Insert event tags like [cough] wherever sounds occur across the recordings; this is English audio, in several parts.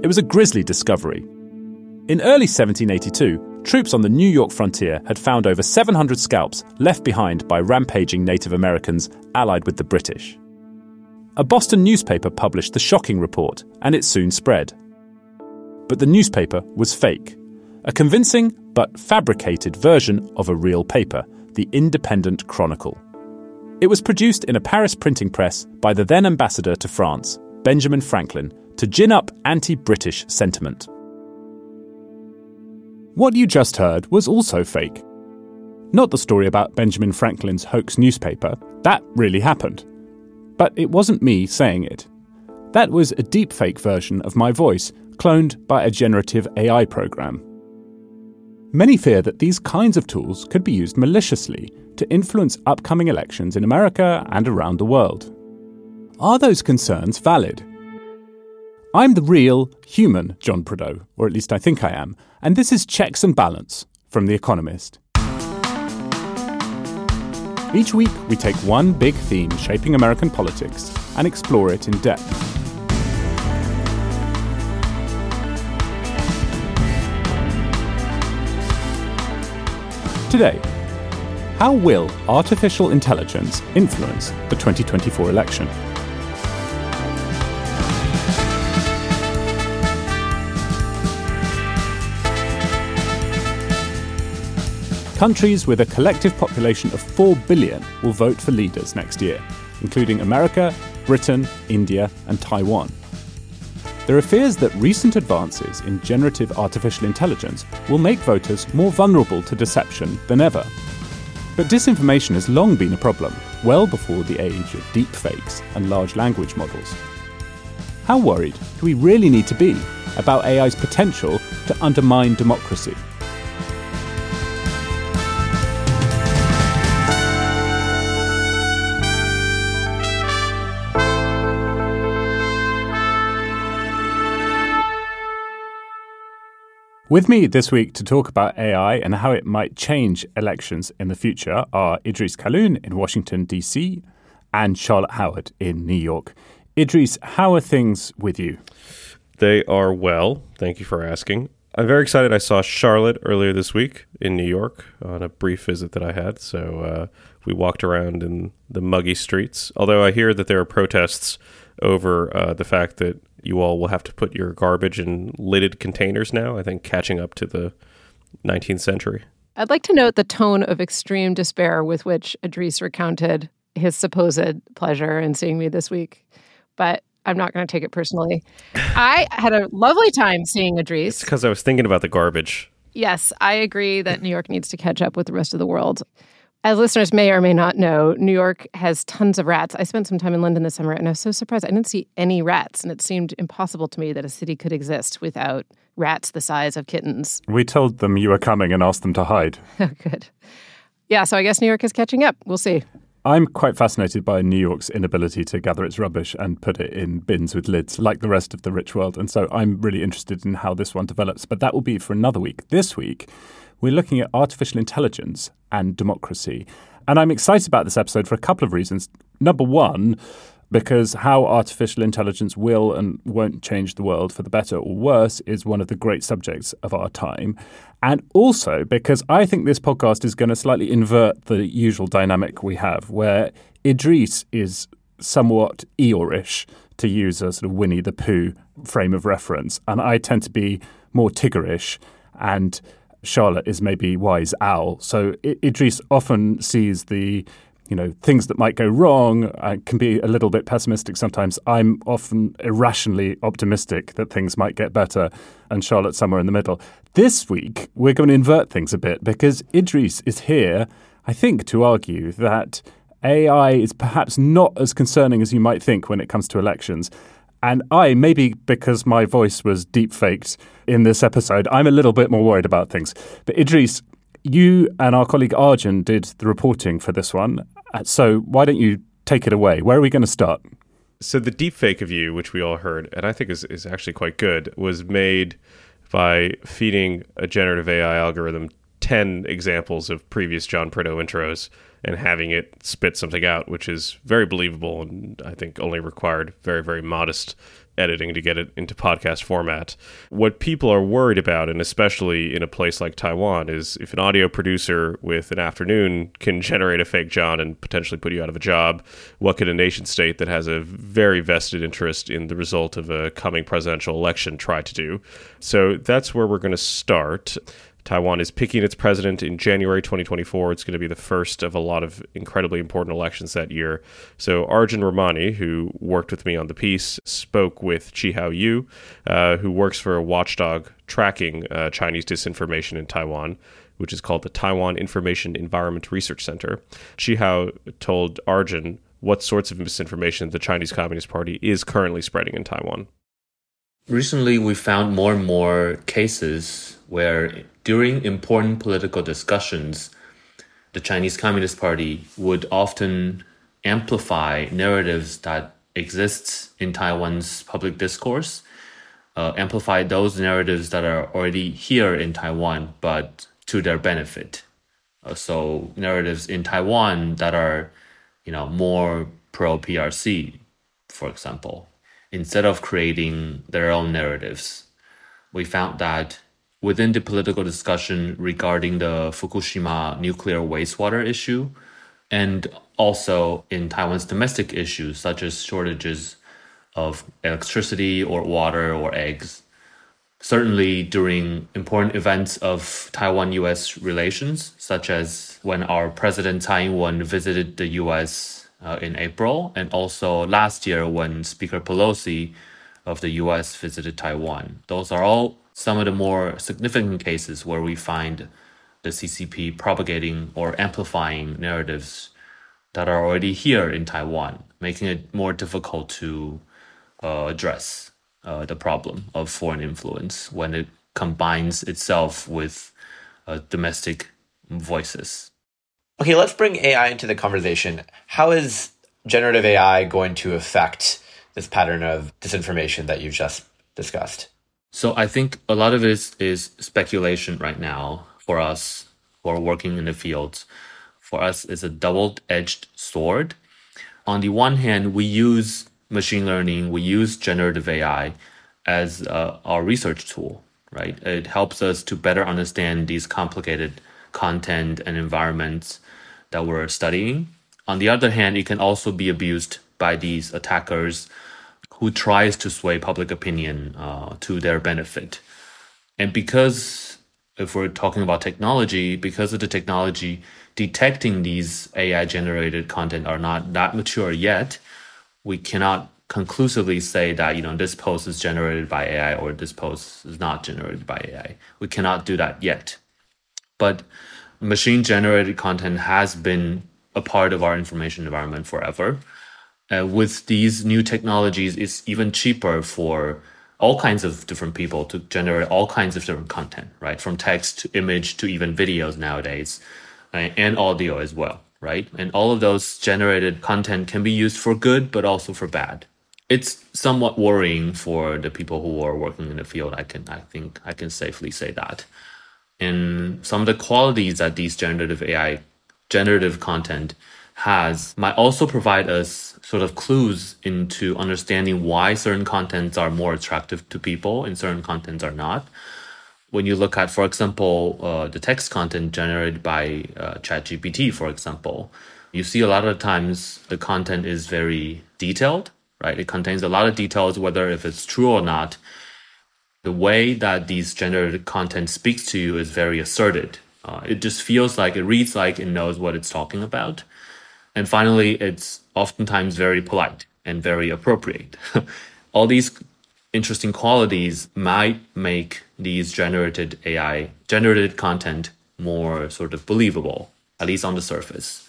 It was a grisly discovery. In early 1782, troops on the New York frontier had found over 700 scalps left behind by rampaging Native Americans allied with the British. A Boston newspaper published the shocking report, and it soon spread. But the newspaper was fake, a convincing but fabricated version of a real paper, the Independent Chronicle. It was produced in a Paris printing press by the then ambassador to France, Benjamin Franklin, to gin up anti British sentiment. What you just heard was also fake. Not the story about Benjamin Franklin's hoax newspaper, that really happened. But it wasn't me saying it. That was a deepfake version of my voice, cloned by a generative AI program. Many fear that these kinds of tools could be used maliciously to influence upcoming elections in America and around the world. Are those concerns valid? I'm the real, human John Prideaux, or at least I think I am, and this is Checks and Balance from The Economist. Each week, we take one big theme shaping American politics and explore it in depth. Today, how will artificial intelligence influence the 2024 election? Countries with a collective population of 4 billion will vote for leaders next year, including America, Britain, India, and Taiwan. There are fears that recent advances in generative artificial intelligence will make voters more vulnerable to deception than ever. But disinformation has long been a problem, well before the age of deepfakes and large language models. How worried do we really need to be about AI's potential to undermine democracy? With me this week to talk about AI and how it might change elections in the future are Idrees Kahloon in Washington, D.C., and Charlotte Howard in New York. Idrees, how are things with you? They are well. Thank you for asking. I'm very excited. I saw Charlotte earlier this week in New York on a brief visit that I had. So uh, we walked around in the muggy streets. Although I hear that there are protests over uh, the fact that you all will have to put your garbage in lidded containers now. I think catching up to the 19th century. I'd like to note the tone of extreme despair with which Idrees recounted his supposed pleasure in seeing me this week. But I'm not going to take it personally. [laughs] I had a lovely time seeing Idrees. It's because I was thinking about the garbage. Yes, I agree that New York needs to catch up with the rest of the world. As listeners may or may not know, New York has tons of rats. I spent some time in London this summer and I was so surprised. I didn't see any rats, and it seemed impossible to me that a city could exist without rats the size of kittens. We told them you were coming and asked them to hide. [laughs] Oh, good. Yeah, so I guess New York is catching up. We'll see. I'm quite fascinated by New York's inability to gather its rubbish and put it in bins with lids, like the rest of the rich world. And so I'm really interested in how this one develops. But that will be for another week. This week, we're looking at artificial intelligence and democracy. And I'm excited about this episode for a couple of reasons. Number one, because how artificial intelligence will and won't change the world for the better or worse is one of the great subjects of our time. And also because I think this podcast is going to slightly invert the usual dynamic we have, where Idrees is somewhat Eeyore-ish, to use a sort of Winnie the Pooh frame of reference, and I tend to be more Tiggerish and Charlotte is maybe wise owl. So Idrees often sees the you know things that might go wrong. I can be a little bit pessimistic sometimes. I'm often irrationally optimistic that things might get better, and charlotte somewhere in the middle. This week we're going to invert things a bit because Idrees is here, I think, to argue that AI is perhaps not as concerning as you might think when it comes to elections. And I, maybe because my voice was deep faked in this episode, I'm a little bit more worried about things. But Idrees, you and our colleague Arjun did the reporting for this one. Uh, so why don't you take it away? Where are we going to start? So the deepfake of you, which we all heard, and I think is, is actually quite good, was made by feeding a generative AI algorithm 10 examples of previous John Prideaux intros and having it spit something out, which is very believable and I think only required very, very modest editing to get it into podcast format. What people are worried about, and especially in a place like Taiwan, is if an audio producer with an afternoon can generate a fake John and potentially put you out of a job, what could a nation state that has a very vested interest in the result of a coming presidential election try to do? So that's where we're going to start. Taiwan is picking its president in January 2024. It's going to be the first of a lot of incredibly important elections that year. So Arjun Ramani, who worked with me on the piece, spoke with Chihhao Yu, uh, who works for a watchdog tracking uh, Chinese disinformation in Taiwan which is called the Taiwan Information Environment Research Center. Chihhao told Arjun what sorts of misinformation the Chinese Communist Party is currently spreading in Taiwan. Recently, we found more and more cases where during important political discussions, the Chinese Communist Party would often amplify narratives that exists in Taiwan's public discourse, uh, amplify those narratives that are already here in Taiwan, but to their benefit. Uh, so narratives in Taiwan that are, you know, more pro PRC, for example, instead of creating their own narratives, we found that within the political discussion regarding the Fukushima nuclear wastewater issue, and also in Taiwan's domestic issues, such as shortages of electricity or water or eggs. Certainly during important events of Taiwan US relations, such as when our President Tsai Ing wen visited the US uh, in April, and also last year when Speaker Pelosi of the US visited Taiwan. Those are all some of the more significant cases where we find the CCP propagating or amplifying narratives that are already here in Taiwan, making it more difficult to uh, address uh, the problem of foreign influence when it combines itself with uh, domestic voices. Okay, let's bring AI into the conversation. How is generative AI going to affect this pattern of disinformation that you've just discussed? So I think a lot of it is, speculation right now for us who are working in the field. For us, it's a double-edged sword. On the one hand, we use machine learning, we use generative AI as uh, our research tool, right? It helps us to better understand these complicated content and environments that we're studying. On the other hand, it can also be abused by these attackers who tries to sway public opinion uh, to their benefit. And because, if we're talking about technology, because of the technology, detecting these AI generated content are not that mature yet, we cannot conclusively say that you know this post is generated by AI or this post is not generated by AI. We cannot do that yet. But machine generated content has been a part of our information environment forever uh, with these new technologies, it's even cheaper for all kinds of different people to generate all kinds of different content, right? From text to image to even videos nowadays, uh, and audio as well, right? And all of those generated content can be used for good, but also for bad. It's somewhat worrying for the people who are working in the field. I can, I think, I can safely say that. And some of the qualities that these generative AI, generative content has might also provide us sort of clues into understanding why certain contents are more attractive to people and certain contents are not. When you look at, for example, uh, the text content generated by uh, ChatGPT, for example, you see a lot of times the content is very detailed, right? It contains a lot of details, whether if it's true or not. The way that these generated content speaks to you is very asserted. Uh, it just feels like it reads like it knows what it's talking about and finally, it's oftentimes very polite and very appropriate. [laughs] All these interesting qualities might make these generated AI, generated content more sort of believable, at least on the surface.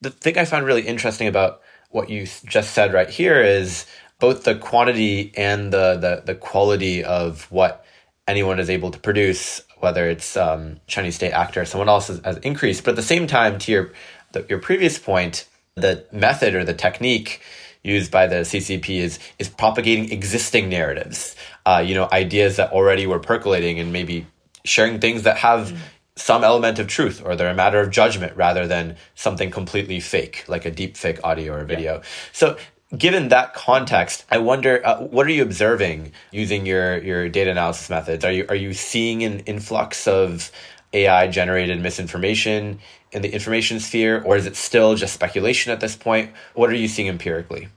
The thing I found really interesting about what you just said right here is both the quantity and the the, the quality of what anyone is able to produce, whether it's um, Chinese state actor or someone else, has, has increased. But at the same time, to your the, your previous point, the method or the technique used by the CCP is is propagating existing narratives, uh, you know, ideas that already were percolating and maybe sharing things that have mm. some element of truth or they're a matter of judgment rather than something completely fake, like a deep fake audio or video. Yeah. So given that context, I wonder uh, what are you observing using your your data analysis methods? Are you are you seeing an influx of AI generated misinformation in the information sphere, or is it still just speculation at this point? What are you seeing empirically?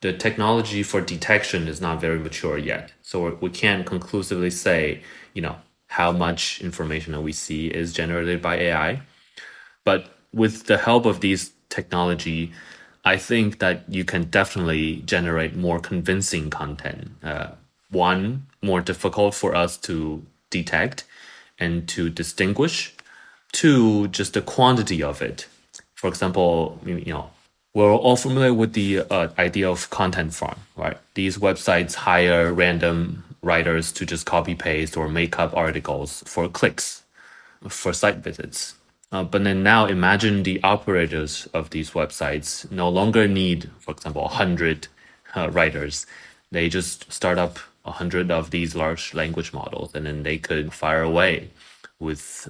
The technology for detection is not very mature yet, so we can't conclusively say, you know, how much information that we see is generated by AI. But with the help of these technology, I think that you can definitely generate more convincing content. Uh, one, more difficult for us to detect and to distinguish. Two, just the quantity of it. For example, you know, we're all familiar with the uh, idea of content farm, right? These websites hire random writers to just copy paste or make up articles for clicks, for site visits. Uh, but then now imagine the operators of these websites no longer need, for example, 100 uh, writers. They just start up 100 of these large language models and then they could fire away with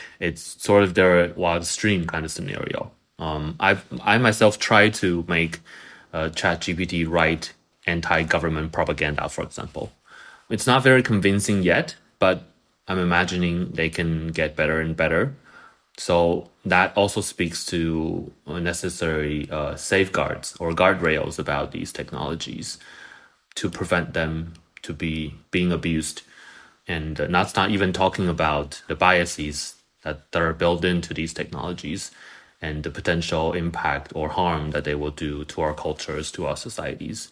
[laughs] it's sort of their wild stream kind of scenario. Um, I've, I myself tried to make uh, ChatGPT write anti government propaganda, for example. It's not very convincing yet, but I'm imagining they can get better and better. So that also speaks to necessary uh, safeguards or guardrails about these technologies to prevent them to be being abused. And that's not even talking about the biases that, that are built into these technologies and the potential impact or harm that they will do to our cultures, to our societies.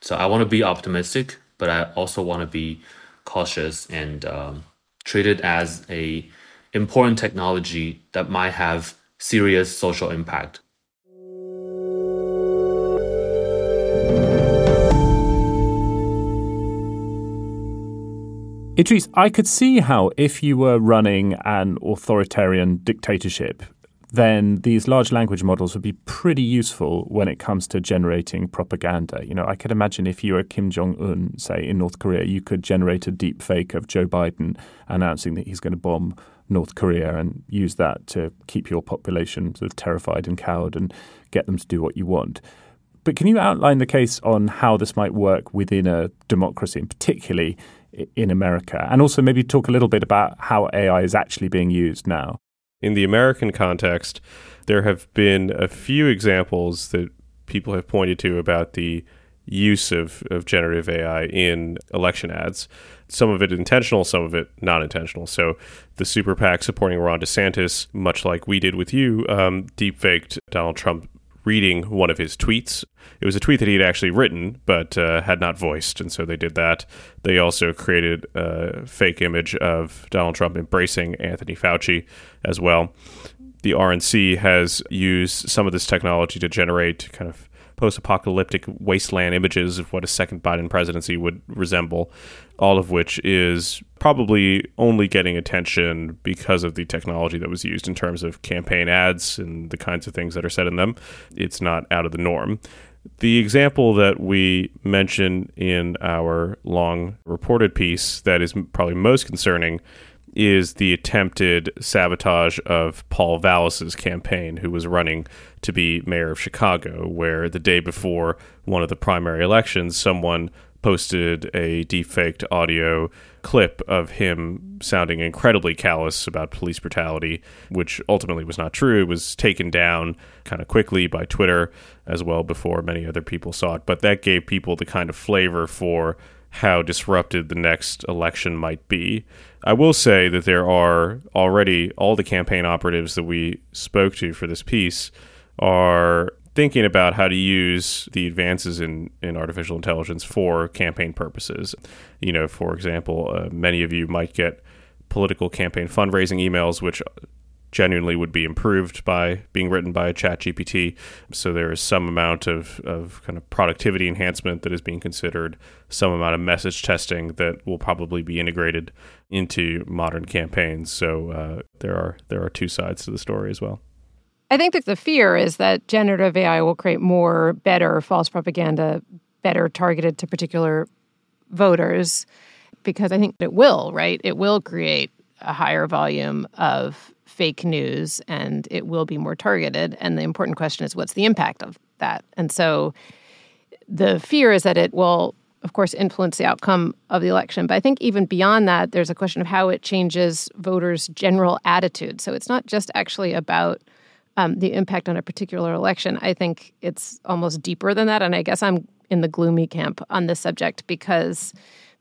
So I want to be optimistic, but I also want to be cautious and um, treat it as a important technology that might have serious social impact. Idrees, I could see how if you were running an authoritarian dictatorship, then these large language models would be pretty useful when it comes to generating propaganda. You know, I could imagine if you were Kim Jong Un, say in North Korea, you could generate a deep fake of Joe Biden announcing that he's going to bomb North Korea and use that to keep your population sort of terrified and cowed and get them to do what you want. But can you outline the case on how this might work within a democracy, and particularly in America? And also maybe talk a little bit about how AI is actually being used now. In the American context, there have been a few examples that people have pointed to about the use of, of generative AI in election ads some of it intentional, some of it not intentional. So the super PAC supporting Ron DeSantis, much like we did with you, um, deep faked Donald Trump reading one of his tweets. It was a tweet that he had actually written, but uh, had not voiced, and so they did that. They also created a fake image of Donald Trump embracing Anthony Fauci as well. The RNC has used some of this technology to generate kind of post apocalyptic wasteland images of what a second Biden presidency would resemble, all of which is probably only getting attention because of the technology that was used in terms of campaign ads and the kinds of things that are said in them. It's not out of the norm. The example that we mention in our long reported piece that is probably most concerning is the attempted sabotage of Paul Vallas's campaign, who was running to be mayor of Chicago, where the day before one of the primary elections, someone posted a deepfaked audio clip of him sounding incredibly callous about police brutality, which ultimately was not true. It was taken down kind of quickly by Twitter as well before many other people saw it. But that gave people the kind of flavor for how disrupted the next election might be. I will say that there are already all the campaign operatives that we spoke to for this piece are thinking about how to use the advances in, in artificial intelligence for campaign purposes. You know, for example, uh, many of you might get political campaign fundraising emails, which genuinely would be improved by being written by a chat GPT. So there is some amount of, of kind of productivity enhancement that is being considered, some amount of message testing that will probably be integrated into modern campaigns. So uh, there are there are two sides to the story as well. I think that the fear is that generative AI will create more better false propaganda, better targeted to particular voters, because I think it will, right? It will create a higher volume of fake news and it will be more targeted. And the important question is what's the impact of that? And so the fear is that it will, of course, influence the outcome of the election. But I think even beyond that, there's a question of how it changes voters' general attitude. So it's not just actually about um, the impact on a particular election. I think it's almost deeper than that. And I guess I'm in the gloomy camp on this subject because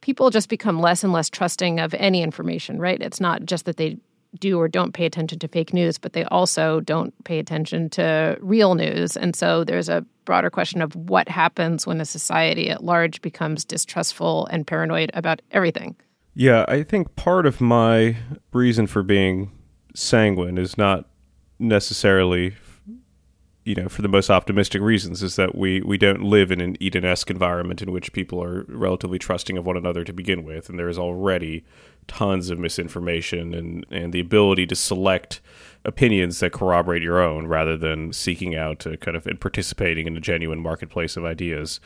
people just become less and less trusting of any information, right? It's not just that they do or don't pay attention to fake news, but they also don't pay attention to real news. And so there's a broader question of what happens when a society at large becomes distrustful and paranoid about everything. Yeah, I think part of my reason for being sanguine is not necessarily you know, for the most optimistic reasons, is that we, we don't live in an Eden-esque environment in which people are relatively trusting of one another to begin with, and there is already tons of misinformation and, and the ability to select opinions that corroborate your own rather than seeking out kind of and participating in a genuine marketplace of ideas.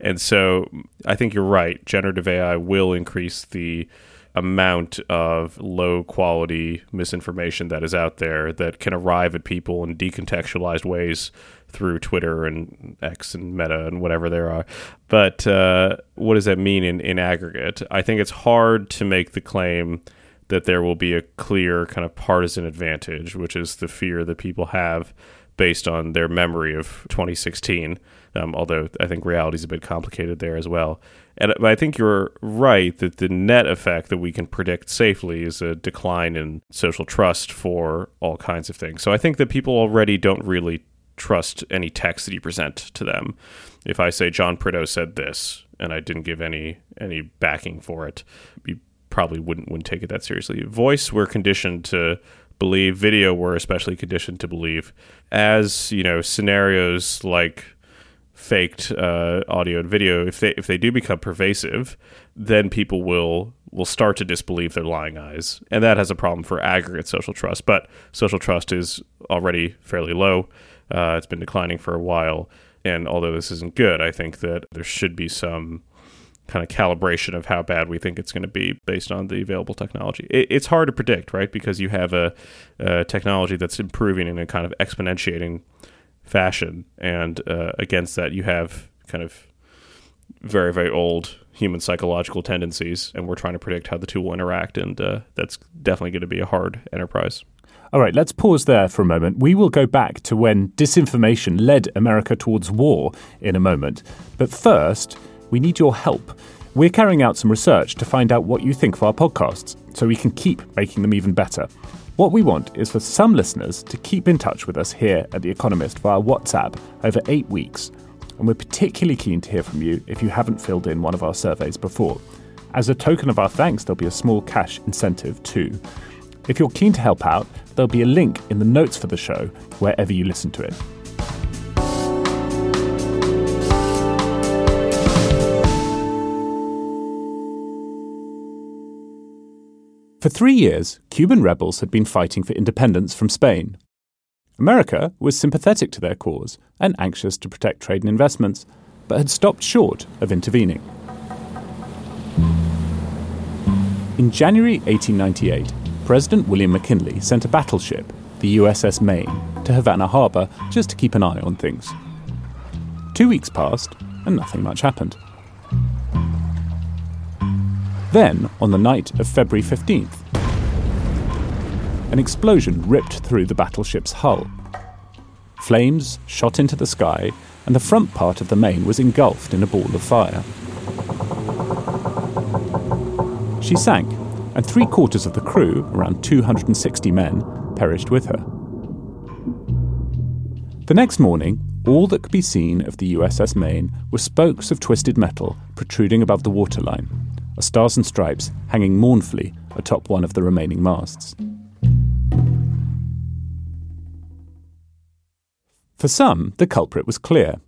And so I think you're right. Generative AI will increase the amount of low quality misinformation that is out there that can arrive at people in decontextualized ways through Twitter and X and Meta and whatever there are. But uh, what does that mean in, in aggregate? I think it's hard to make the claim that there will be a clear kind of partisan advantage, which is the fear that people have based on their memory of 2016. Um, although I think reality is a bit complicated there as well. And I think you're right that the net effect that we can predict safely is a decline in social trust for all kinds of things. So I think that people already don't really trust any text that you present to them. If I say John Prideaux said this and I didn't give any any backing for it, you probably wouldn't wouldn't take it that seriously. Voice we're conditioned to believe, video we're especially conditioned to believe. As, you know, scenarios like faked uh, audio and video, if they if they do become pervasive, then people will will start to disbelieve their lying eyes, and that has a problem for aggregate social trust. But social trust is already fairly low. Uh, it's been declining for a while. And although this isn't good, I think that there should be some kind of calibration of how bad we think it's going to be based on the available technology. It, it's hard to predict, right? Because you have a, a, technology that's improving in a kind of exponentiating fashion. And uh, against that, you have kind of very, very old human psychological tendencies. And we're trying to predict how the two will interact. And uh, that's definitely going to be a hard enterprise. All right, let's pause there for a moment. We will go back to when disinformation led America towards war in a moment. But first, we need your help. We're carrying out some research to find out what you think of our podcasts so we can keep making them even better. What we want is for some listeners to keep in touch with us here at The Economist via WhatsApp over eight weeks. And we're particularly keen to hear from you if you haven't filled in one of our surveys before. As a token of our thanks, there'll be a small cash incentive too. If you're keen to help out, there'll be a link in the notes for the show wherever you listen to it. For three years, Cuban rebels had been fighting for independence from Spain. America was sympathetic to their cause and anxious to protect trade and investments, but had stopped short of intervening. In January 1898, President William McKinley sent a battleship, the USS Maine, to Havana Harbor just to keep an eye on things. Two weeks passed, and nothing much happened. Then, on the night of February 15th, an explosion ripped through the battleship's hull. Flames shot into the sky, and the front part of the Maine was engulfed in a ball of fire. She sank, and three quarters of the crew, around 260 men, perished with her. The next morning, all that could be seen of the USS Maine were spokes of twisted metal protruding above the waterline, a stars and stripes hanging mournfully atop one of the remaining masts. For some, the culprit was clear.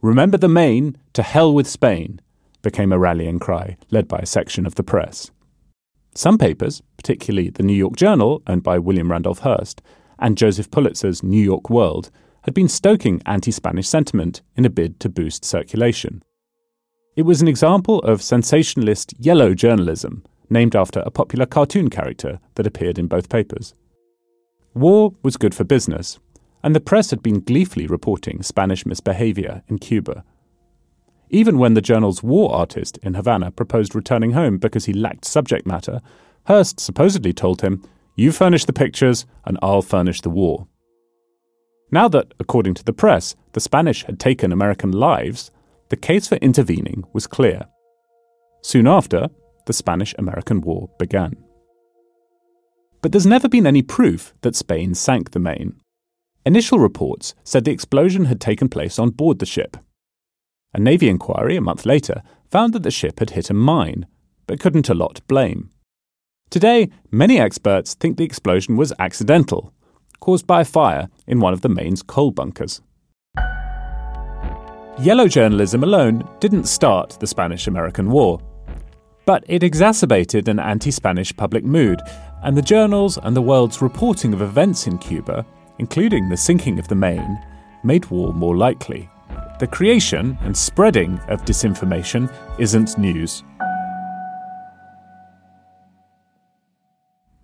Remember the Maine, to hell with Spain, became a rallying cry led by a section of the press. Some papers, particularly the New York Journal, owned by William Randolph Hearst, and Joseph Pulitzer's New York World, had been stoking anti Spanish sentiment in a bid to boost circulation. It was an example of sensationalist yellow journalism, named after a popular cartoon character that appeared in both papers. War was good for business, and the press had been gleefully reporting Spanish misbehavior in Cuba. Even when the journal's war artist in Havana proposed returning home because he lacked subject matter, Hearst supposedly told him, You furnish the pictures, and I'll furnish the war. Now that, according to the press, the Spanish had taken American lives, the case for intervening was clear. Soon after, the Spanish American War began. But there's never been any proof that Spain sank the Maine. Initial reports said the explosion had taken place on board the ship. A Navy inquiry a month later found that the ship had hit a mine, but couldn't allot blame. Today, many experts think the explosion was accidental, caused by a fire in one of the Maine's coal bunkers. Yellow journalism alone didn't start the Spanish American War, but it exacerbated an anti Spanish public mood, and the journals and the world's reporting of events in Cuba, including the sinking of the Maine, made war more likely. The creation and spreading of disinformation isn't news.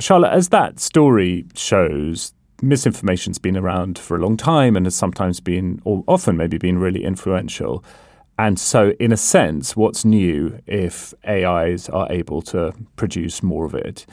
Charlotte, as that story shows, misinformation's been around for a long time and has sometimes been, or often maybe been, really influential. And so, in a sense, what's new if AIs are able to produce more of it?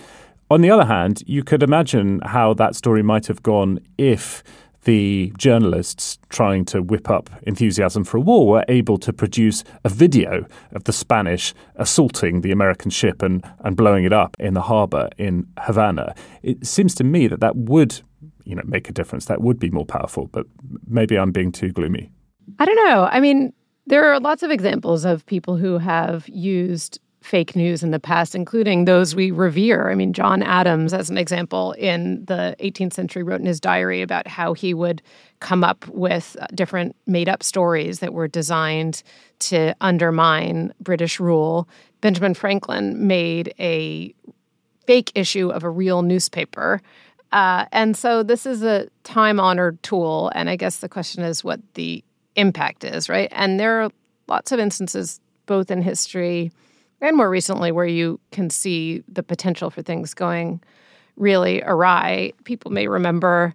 On the other hand, you could imagine how that story might have gone if the journalists trying to whip up enthusiasm for a war were able to produce a video of the Spanish assaulting the American ship and, and blowing it up in the harbor in Havana. It seems to me that that would you know make a difference. That would be more powerful, but maybe I'm being too gloomy. I don't know. I mean, there are lots of examples of people who have used fake news in the past, including those we revere. I mean, John Adams, as an example, in the 18th century, wrote in his diary about how he would come up with uh, different made up stories that were designed to undermine British rule. Benjamin Franklin made a fake issue of a real newspaper uh, and so this is a time honored tool. And I guess the question is what the impact is, right? And there are lots of instances, both in history and more recently, where you can see the potential for things going really awry. People may remember,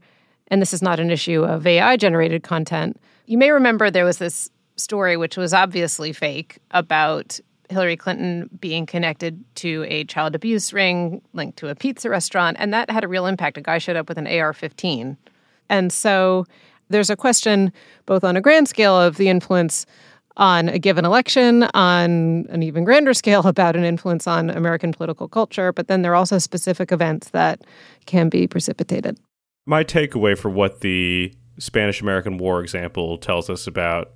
and this is not an issue of AI generated content, you may remember there was this story, which was obviously fake, about Hillary Clinton being connected to a child abuse ring linked to a pizza restaurant. And that had a real impact. A guy showed up with an AR 15. And so there's a question, both on a grand scale, of the influence on a given election, on an even grander scale [laughs] about an influence on American political culture. But then there are also specific events that can be precipitated. My takeaway for what the Spanish American War example tells us about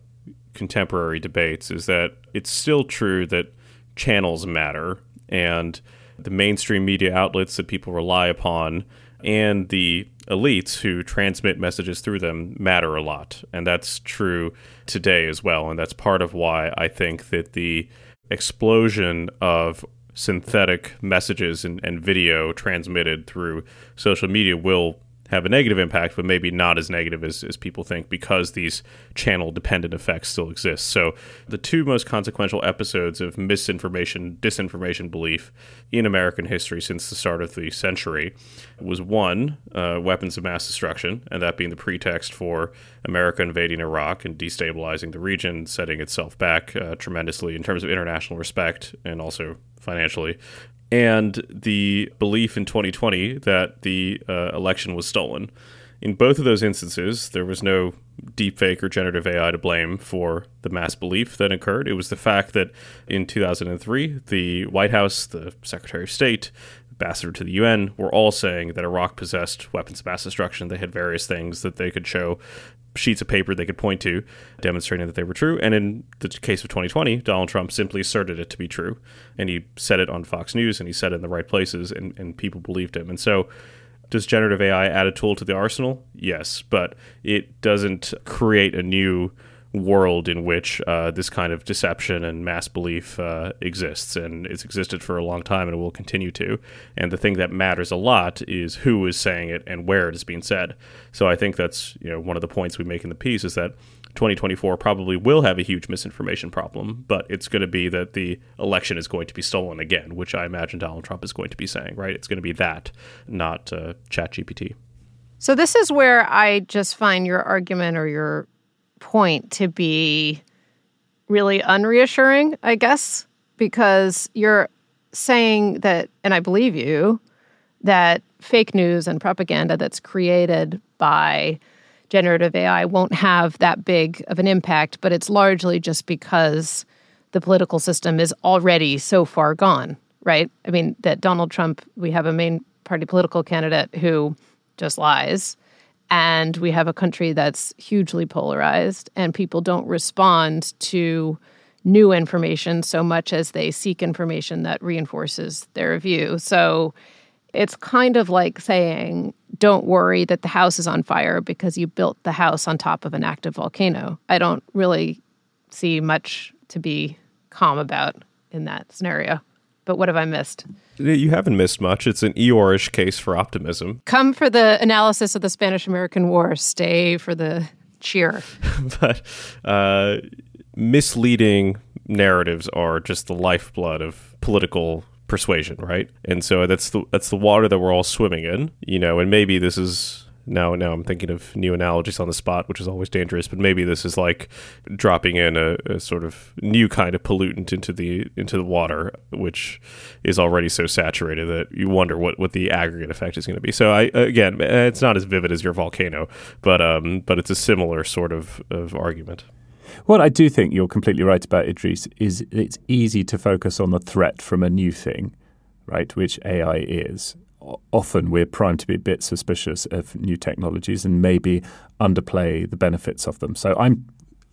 contemporary debates is that it's still true that channels matter and the mainstream media outlets that people rely upon and the elites who transmit messages through them matter a lot. And that's true today as well. And that's part of why I think that the explosion of synthetic messages and, and video transmitted through social media will have a negative impact, but maybe not as negative as, as people think because these channel dependent effects still exist. So, the two most consequential episodes of misinformation, disinformation belief in American history since the start of the century was one, uh, weapons of mass destruction, and that being the pretext for America invading Iraq and destabilizing the region, setting itself back uh, tremendously in terms of international respect and also financially and the belief in 2020 that the uh, election was stolen. In both of those instances, there was no deepfake or generative AI to blame for the mass belief that occurred. It was the fact that in 2003, the White House, the Secretary of State, ambassador to the UN were all saying that Iraq possessed weapons of mass destruction. They had various things that they could show sheets of paper they could point to demonstrating that they were true. And in the case of 2020, Donald Trump simply asserted it to be true. And he said it on Fox News and he said it in the right places, and, and people believed him. And so Does generative AI add a tool to the arsenal? Yes, but it doesn't create a new world in which uh, this kind of deception and mass belief uh, exists, and it's existed for a long time, and it will continue to. And the thing that matters a lot is who is saying it and where it is being said. So I think that's you know one of the points we make in the piece is that 2024 probably will have a huge misinformation problem, but it's going to be that the election is going to be stolen again, which I imagine Donald Trump is going to be saying. Right? It's going to be that, not uh, ChatGPT. So this is where I just find your argument or your point to be really unreassuring, I guess, because you're saying that, and I believe you, that fake news and propaganda that's created by generative AI won't have that big of an impact, but it's largely just because the political system is already so far gone, right? I mean, that Donald Trump, we have a main party political candidate who just lies and we have a country that's hugely polarized and people don't respond to new information so much as they seek information that reinforces their view. So it's kind of like saying don't worry that the house is on fire because you built the house on top of an active volcano. I don't really see much to be calm about in that scenario but what have I missed? You haven't missed much. It's an Eeyore-ish case for optimism. Come for the analysis of the Spanish-American War. Stay for the cheer. [laughs] but uh, misleading narratives are just the lifeblood of political persuasion, right? And so that's the that's the water that we're all swimming in, you know. And maybe this is now now I'm thinking of new analogies on the spot, which is always dangerous. But maybe this is like dropping in a, a, sort of new kind of pollutant into the into the water, which is already so saturated that you wonder what, what the aggregate effect is going to be. So I again, it's not as vivid as your volcano, but um, but it's a similar sort of, of argument. What I do think you're completely right about, Idrees, is it's easy to focus on the threat from a new thing, right, which AI is often we're primed to be a bit suspicious of new technologies and maybe underplay the benefits of them. So I'm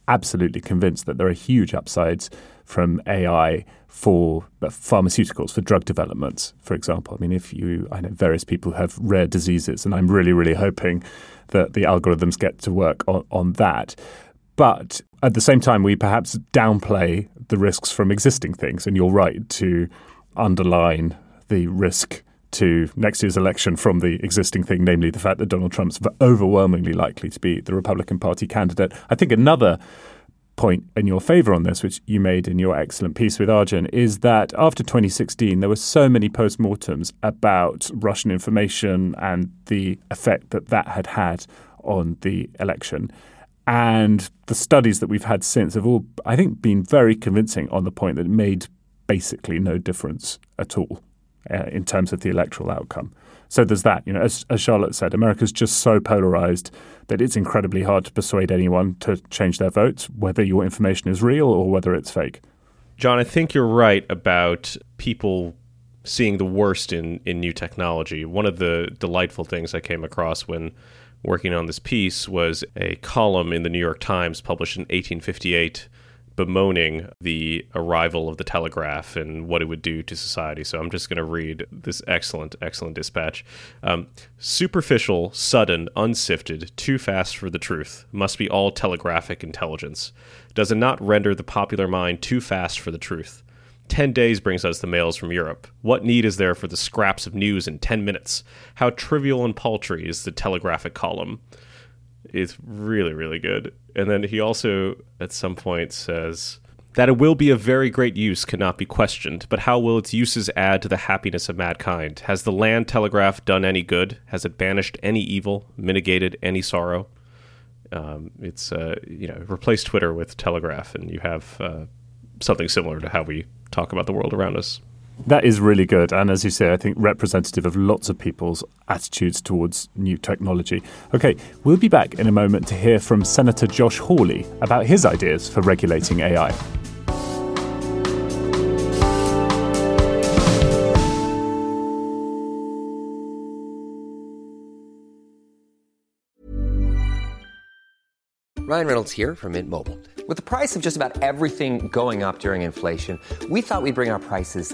absolutely convinced that there are huge upsides from AI for pharmaceuticals, for drug development, for example. I mean, if you, I know various people have rare diseases, and I'm really, really hoping that the algorithms get to work on, on that. But at the same time, we perhaps downplay the risks from existing things. And you're right to underline the risk to next year's election from the existing thing, namely the fact that Donald Trump's overwhelmingly likely to be the Republican Party candidate. I think another point in your favor on this, which you made in your excellent piece with Arjun, is that after 2016, there were so many postmortems about Russian information and the effect that that had had on the election. And the studies that we've had since have all, I think, been very convincing on the point that it made basically no difference at all uh, in terms of the electoral outcome. So there's that. You know, as, as Charlotte said, America's just so polarized that it's incredibly hard to persuade anyone to change their votes, whether your information is real or whether it's fake. John, I think you're right about people seeing the worst in, in new technology. One of the delightful things I came across when working on this piece was a column in the New York Times published in 1858 bemoaning the arrival of the telegraph and what it would do to society. So I'm just going to read this excellent, excellent dispatch. Um, superficial, sudden, unsifted, too fast for the truth must be all telegraphic intelligence. Does it not render the popular mind too fast for the truth? Ten days brings us the mails from Europe. What need is there for the scraps of news in ten minutes? How trivial and paltry is the telegraphic column? Is really, really good. And then he also, at some point, says that it will be of very great use cannot be questioned, but how will its uses add to the happiness of mankind? Has the land telegraph done any good? Has it banished any evil, mitigated any sorrow? Um, it's uh, you know replace Twitter with Telegraph, and you have uh, something similar to how we talk about the world around us. That is really good. And as you say, I think representative of lots of people's attitudes towards new technology. Okay, we'll be back in a moment to hear from Senator Josh Hawley about his ideas for regulating AI. Ryan Reynolds here from Mint Mobile. With the price of just about everything going up during inflation, we thought we'd bring our prices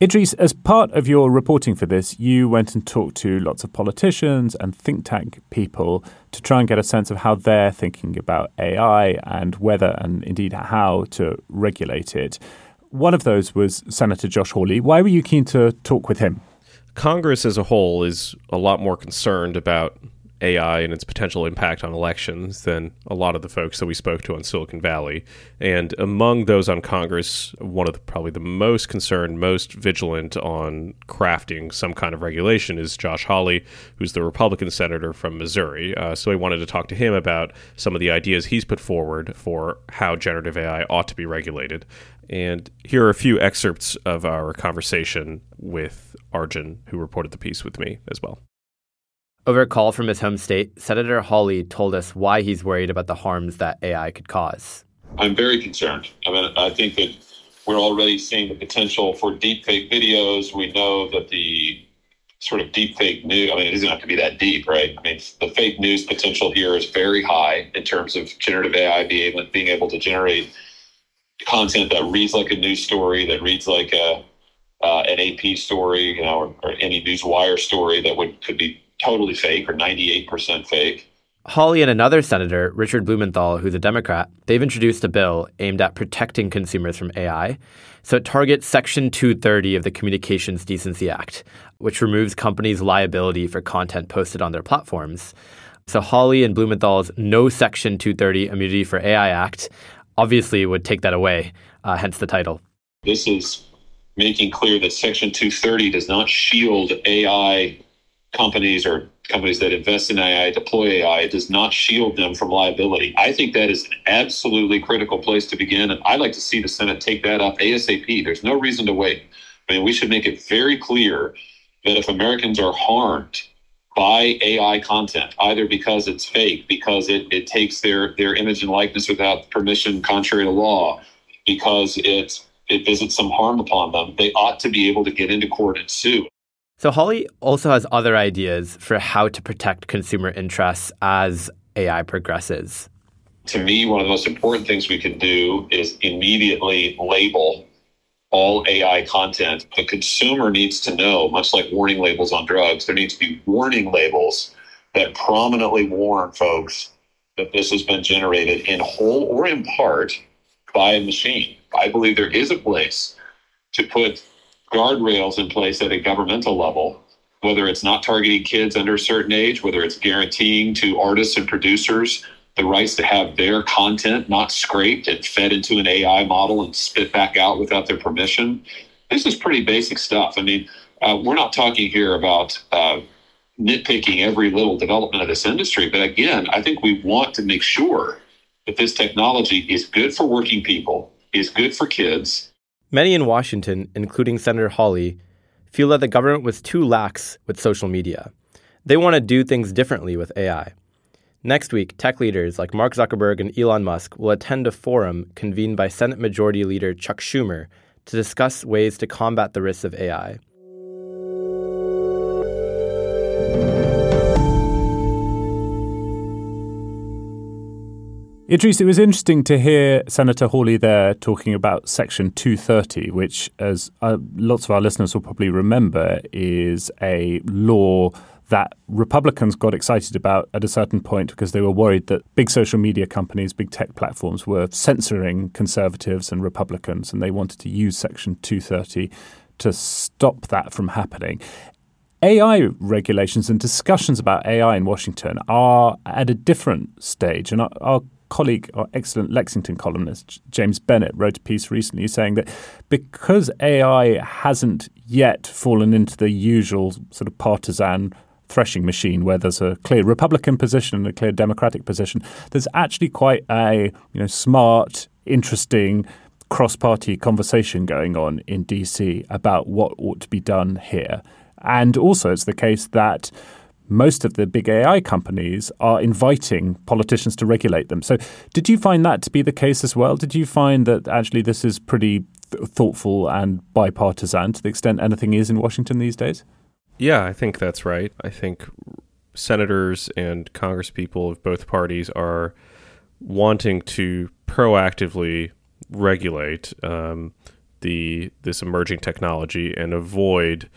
Idrees, as part of your reporting for this, you went and talked to lots of politicians and think tank people to try and get a sense of how they're thinking about AI and whether and indeed how to regulate it. One of those was Senator Josh Hawley. Why were you keen to talk with him? Congress as a whole is a lot more concerned about AI and its potential impact on elections than a lot of the folks that we spoke to on Silicon Valley. And among those on Congress, one of the probably the most concerned, most vigilant on crafting some kind of regulation is Josh Hawley, who's the Republican senator from Missouri. Uh, so we wanted to talk to him about some of the ideas he's put forward for how generative AI ought to be regulated. And here are a few excerpts of our conversation with Arjun, who reported the piece with me as well. Over a call from his home state, Senator Hawley told us why he's worried about the harms that AI could cause. I'm very concerned. I mean, I think that we're already seeing the potential for deepfake videos. We know that the sort of deepfake news, I mean, it doesn't have to be that deep, right? I mean, the fake news potential here is very high in terms of generative AI being able, being able to generate content that reads like a news story, that reads like a uh, an AP story, you know, or, or any newswire story that would could be totally fake or 98% fake. Hawley and another senator, Richard Blumenthal, who's a Democrat, they've introduced a bill aimed at protecting consumers from AI. So it targets Section 230 of the Communications Decency Act, which removes companies' liability for content posted on their platforms. So Hawley and Blumenthal's No Section 230 Immunity for AI Act obviously would take that away, uh, hence the title. This is making clear that Section 230 does not shield AI companies or companies that invest in AI, deploy AI, it does not shield them from liability. I think that is an absolutely critical place to begin. And I'd like to see the Senate take that up ASAP. There's no reason to wait. I mean, we should make it very clear that if Americans are harmed by AI content, either because it's fake, because it, it takes their, their image and likeness without permission contrary to law, because it, it visits some harm upon them, they ought to be able to get into court and sue. So Hawley also has other ideas for how to protect consumer interests as AI progresses. To me, one of the most important things we can do is immediately label all AI content. The consumer needs to know, much like warning labels on drugs, there needs to be warning labels that prominently warn folks that this has been generated in whole or in part by a machine. I believe there is a place to put guardrails in place at a governmental level, whether it's not targeting kids under a certain age, whether it's guaranteeing to artists and producers the rights to have their content not scraped and fed into an AI model and spit back out without their permission. This is pretty basic stuff. I mean, uh, we're not talking here about uh, nitpicking every little development of this industry, but again, I think we want to make sure that this technology is good for working people, is good for kids, Many in Washington, including Senator Hawley, feel that the government was too lax with social media. They want to do things differently with AI. Next week, tech leaders like Mark Zuckerberg and Elon Musk will attend a forum convened by Senate Majority Leader Chuck Schumer to discuss ways to combat the risks of AI. Idrees, it was interesting to hear Senator Hawley there talking about Section 230, which, as uh, lots of our listeners will probably remember, is a law that Republicans got excited about at a certain point because they were worried that big social media companies, big tech platforms were censoring conservatives and Republicans, and they wanted to use Section 230 to stop that from happening. AI regulations and discussions about AI in Washington are at a different stage, and our, colleague, our excellent Lexington columnist, James Bennett, wrote a piece recently saying that because AI hasn't yet fallen into the usual sort of partisan threshing machine where there's a clear Republican position and a clear Democratic position, there's actually quite a you know smart, interesting cross-party conversation going on in DC about what ought to be done here. And also, it's the case that most of the big AI companies are inviting politicians to regulate them. So, did you find that to be the case as well? Did you find that actually this is pretty th- thoughtful and bipartisan to the extent anything is in Washington these days? Yeah, I think that's right. I think senators and congresspeople of both parties are wanting to proactively regulate um, the this emerging technology and avoid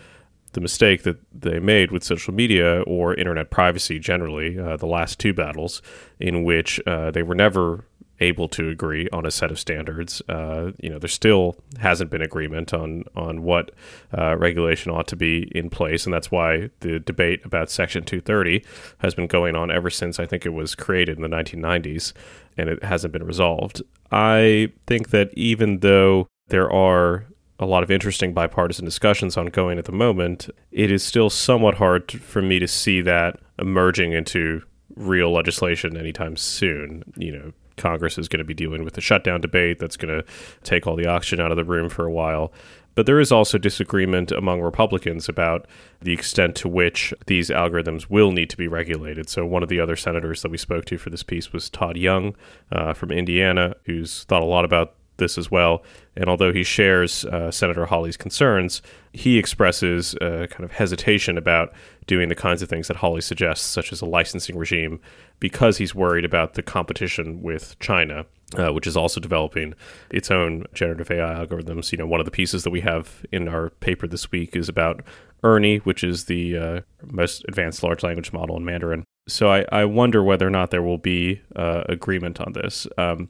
the mistake that they made with social media or internet privacy generally, uh, the last two battles, in which uh, they were never able to agree on a set of standards. Uh, you know, there still hasn't been agreement on on what uh, regulation ought to be in place, and that's why the debate about Section 230 has been going on ever since I think it was created in the 1990s, and it hasn't been resolved. I think that even though there are a lot of interesting bipartisan discussions ongoing at the moment, it is still somewhat hard to, for me to see that emerging into real legislation anytime soon. You know, Congress is going to be dealing with the shutdown debate that's going to take all the oxygen out of the room for a while. But there is also disagreement among Republicans about the extent to which these algorithms will need to be regulated. So, one of the other senators that we spoke to for this piece was Todd Young uh, from Indiana, who's thought a lot about this as well. And although he shares uh, Senator Hawley's concerns, he expresses a kind of hesitation about doing the kinds of things that Hawley suggests, such as a licensing regime, because he's worried about the competition with China. Uh, which is also developing its own generative AI algorithms. You know, one of the pieces that we have in our paper this week is about Ernie, which is the uh, most advanced large language model in Mandarin. So I, I wonder whether or not there will be uh, agreement on this. Um,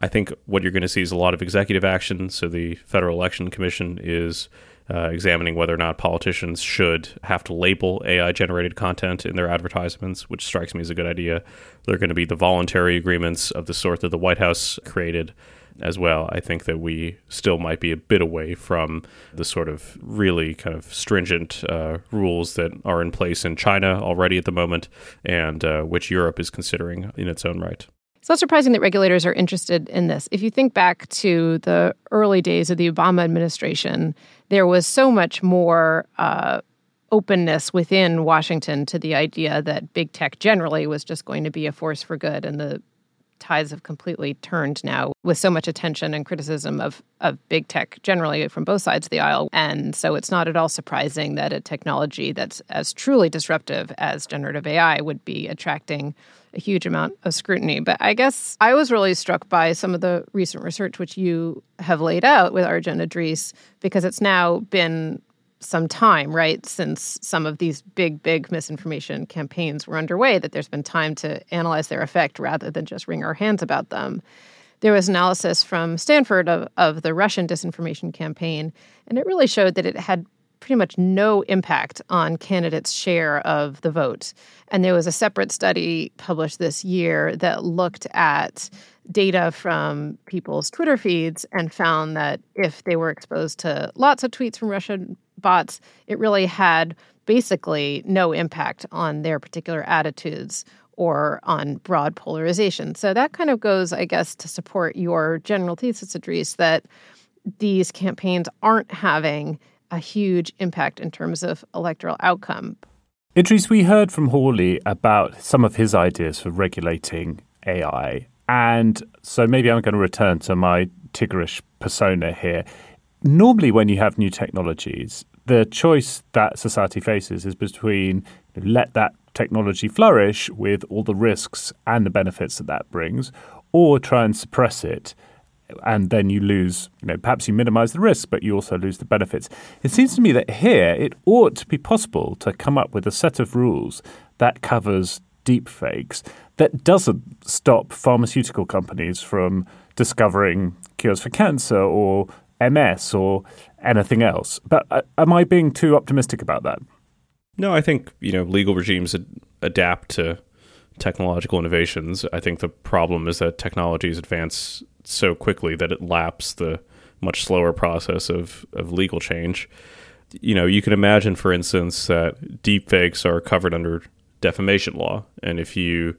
I think what you're going to see is a lot of executive action. So the Federal Election Commission is uh, examining whether or not politicians should have to label AI generated content in their advertisements, which strikes me as a good idea. There are going to be the voluntary agreements of the sort that the White House created as well. I think that we still might be a bit away from the sort of really kind of stringent uh, rules that are in place in China already at the moment and uh, which Europe is considering in its own right. It's not surprising that regulators are interested in this. If you think back to the early days of the Obama administration, there was so much more uh, openness within Washington to the idea that big tech generally was just going to be a force for good, and the tides have completely turned now with so much attention and criticism of, of big tech generally from both sides of the aisle. And so it's not at all surprising that a technology that's as truly disruptive as generative AI would be attracting a huge amount of scrutiny. But I guess I was really struck by some of the recent research which you have laid out with Arjun Idrees, because it's now been some time, right, since some of these big, big misinformation campaigns were underway, that there's been time to analyze their effect rather than just wring our hands about them. There was analysis from Stanford of, of the Russian disinformation campaign, and it really showed that it had pretty much no impact on candidates' share of the vote. And there was a separate study published this year that looked at data from people's Twitter feeds and found that if they were exposed to lots of tweets from Russian bots, it really had basically no impact on their particular attitudes or on broad polarization. So that kind of goes, I guess, to support your general thesis, Idrees, that these campaigns aren't having a huge impact in terms of electoral outcome. Idrees, we heard from Hawley about some of his ideas for regulating AI. And so maybe I'm going to return to my Tiggerish persona here. Normally, when you have new technologies, the choice that society faces is between let that technology flourish with all the risks and the benefits that that brings, or try and suppress it and then you lose, you know, perhaps you minimize the risk, but you also lose the benefits. It seems to me that here it ought to be possible to come up with a set of rules that covers deepfakes that doesn't stop pharmaceutical companies from discovering cures for cancer or MS or anything else. But uh, am I being too optimistic about that? No, I think, you know, legal regimes ad- adapt to technological innovations. I think the problem is that technologies advance so quickly that it laps the much slower process of, of legal change. You know, you can imagine, for instance, that deepfakes are covered under defamation law. And if you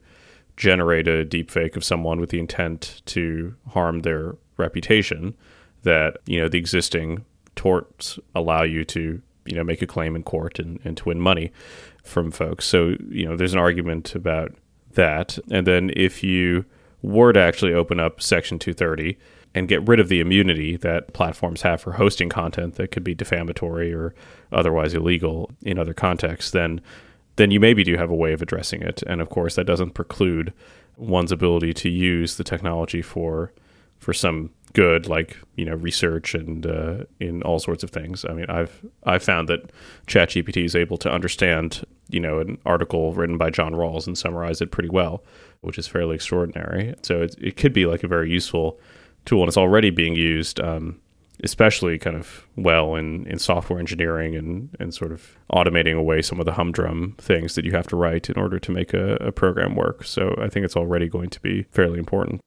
generate a deepfake of someone with the intent to harm their reputation, that, you know, the existing torts allow you to you know make a claim in court and, and to win money from folks. So you know there's an argument about that. And then if you were to actually open up Section 230 and get rid of the immunity that platforms have for hosting content that could be defamatory or otherwise illegal in other contexts, then then you maybe do have a way of addressing it. And of course, that doesn't preclude one's ability to use the technology for for some good, like you know, research and uh, in all sorts of things. I mean, I've I've found that ChatGPT is able to understand you know an article written by John Rawls and summarize it pretty well, which is fairly extraordinary. So it, it could be like a very useful tool, and it's already being used. Um, especially kind of well in, in software engineering and, and sort of automating away some of the humdrum things that you have to write in order to make a, a program work. So I think it's already going to be fairly important.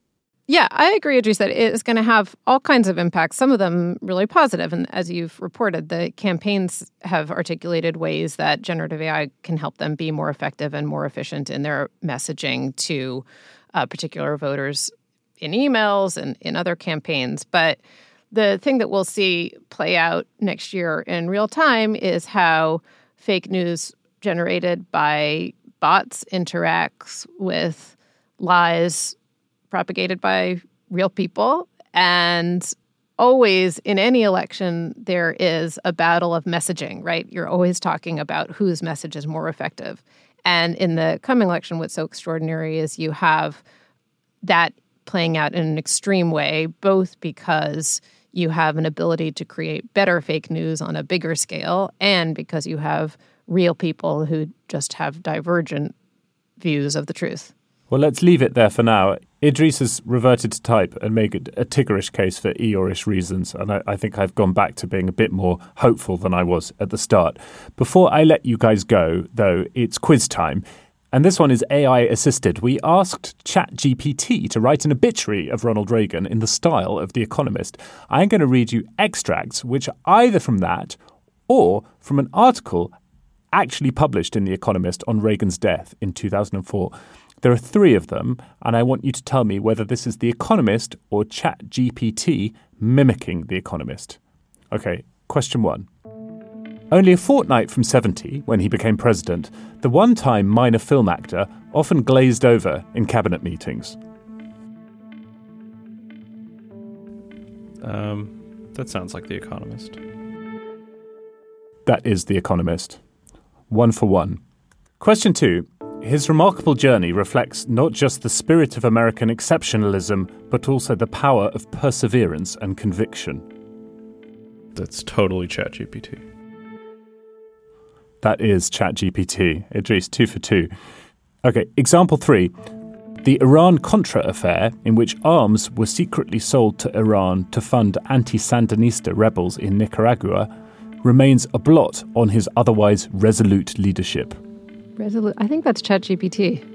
Yeah, I agree, Idrees, that it is going to have all kinds of impacts, some of them really positive. And as you've reported, the campaigns have articulated ways that generative AI can help them be more effective and more efficient in their messaging to uh, particular voters in emails and in other campaigns. But the thing that we'll see play out next year in real time is how fake news generated by bots interacts with lies propagated by real people. And always in any election, there is a battle of messaging, right? You're always talking about whose message is more effective. And in the coming election, what's so extraordinary is you have that playing out in an extreme way, both because you have an ability to create better fake news on a bigger scale, and because you have real people who just have divergent views of the truth. Well, let's leave it there for now. Idrees has reverted to type and made a Tiggerish case for Eeyorish reasons, and I, I, think I've gone back to being a bit more hopeful than I was at the start. Before I let you guys go, though, it's quiz time. And this one is AI assisted. We asked ChatGPT to write an obituary of Ronald Reagan in the style of The Economist. I'm going to read you extracts, which are either from that or from an article actually published in The Economist on Reagan's death in 2004. There are three of them, and I want you to tell me whether this is The Economist or ChatGPT mimicking The Economist. Okay, question one. Only a fortnight from 70, when he became president, the one time minor film actor often glazed over in cabinet meetings. Um, that sounds like The Economist. That is The Economist. One for one. Question two. His remarkable journey reflects not just the spirit of American exceptionalism, but also the power of perseverance and conviction. That's totally ChatGPT. That is ChatGPT. Idrees, two for two. Okay, example three. The Iran Contra affair, in which arms were secretly sold to Iran to fund anti Sandinista rebels in Nicaragua, remains a blot on his otherwise resolute leadership. Resolute. I think that's ChatGPT.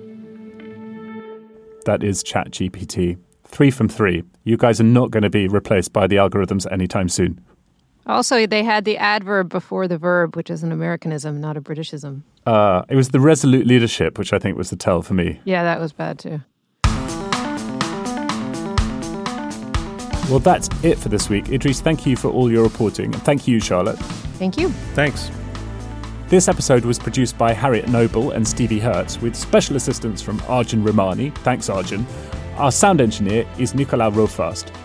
That is ChatGPT. Three from three. You guys are not going to be replaced by the algorithms anytime soon. Also, they had the adverb before the verb, which is an Americanism, not a Britishism. Uh, it was the resolute leadership, which I think was the tell for me. Yeah, that was bad too. Well, that's it for this week. Idrees, thank you for all your reporting. And thank you, Charlotte. Thank you. Thanks. This episode was produced by Harriet Noble and Stevie Hertz with special assistance from Arjun Ramani. Thanks, Arjun. Our sound engineer is Nicolas Rofast.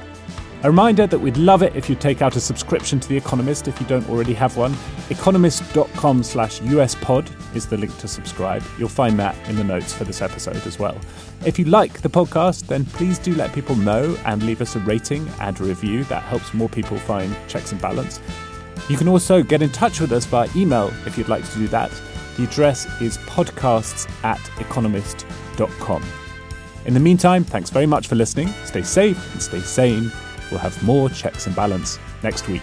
A reminder that we'd love it if you take out a subscription to The Economist if you don't already have one. Economist.com slash uspod is the link to subscribe. You'll find that in the notes for this episode as well. If you like the podcast, then please do let people know and leave us a rating and a review. That helps more people find checks and balance. You can also get in touch with us via email if you'd like to do that. The address is podcasts at economist.com. In the meantime, thanks very much for listening. Stay safe and stay sane. We'll have more checks and balance next week.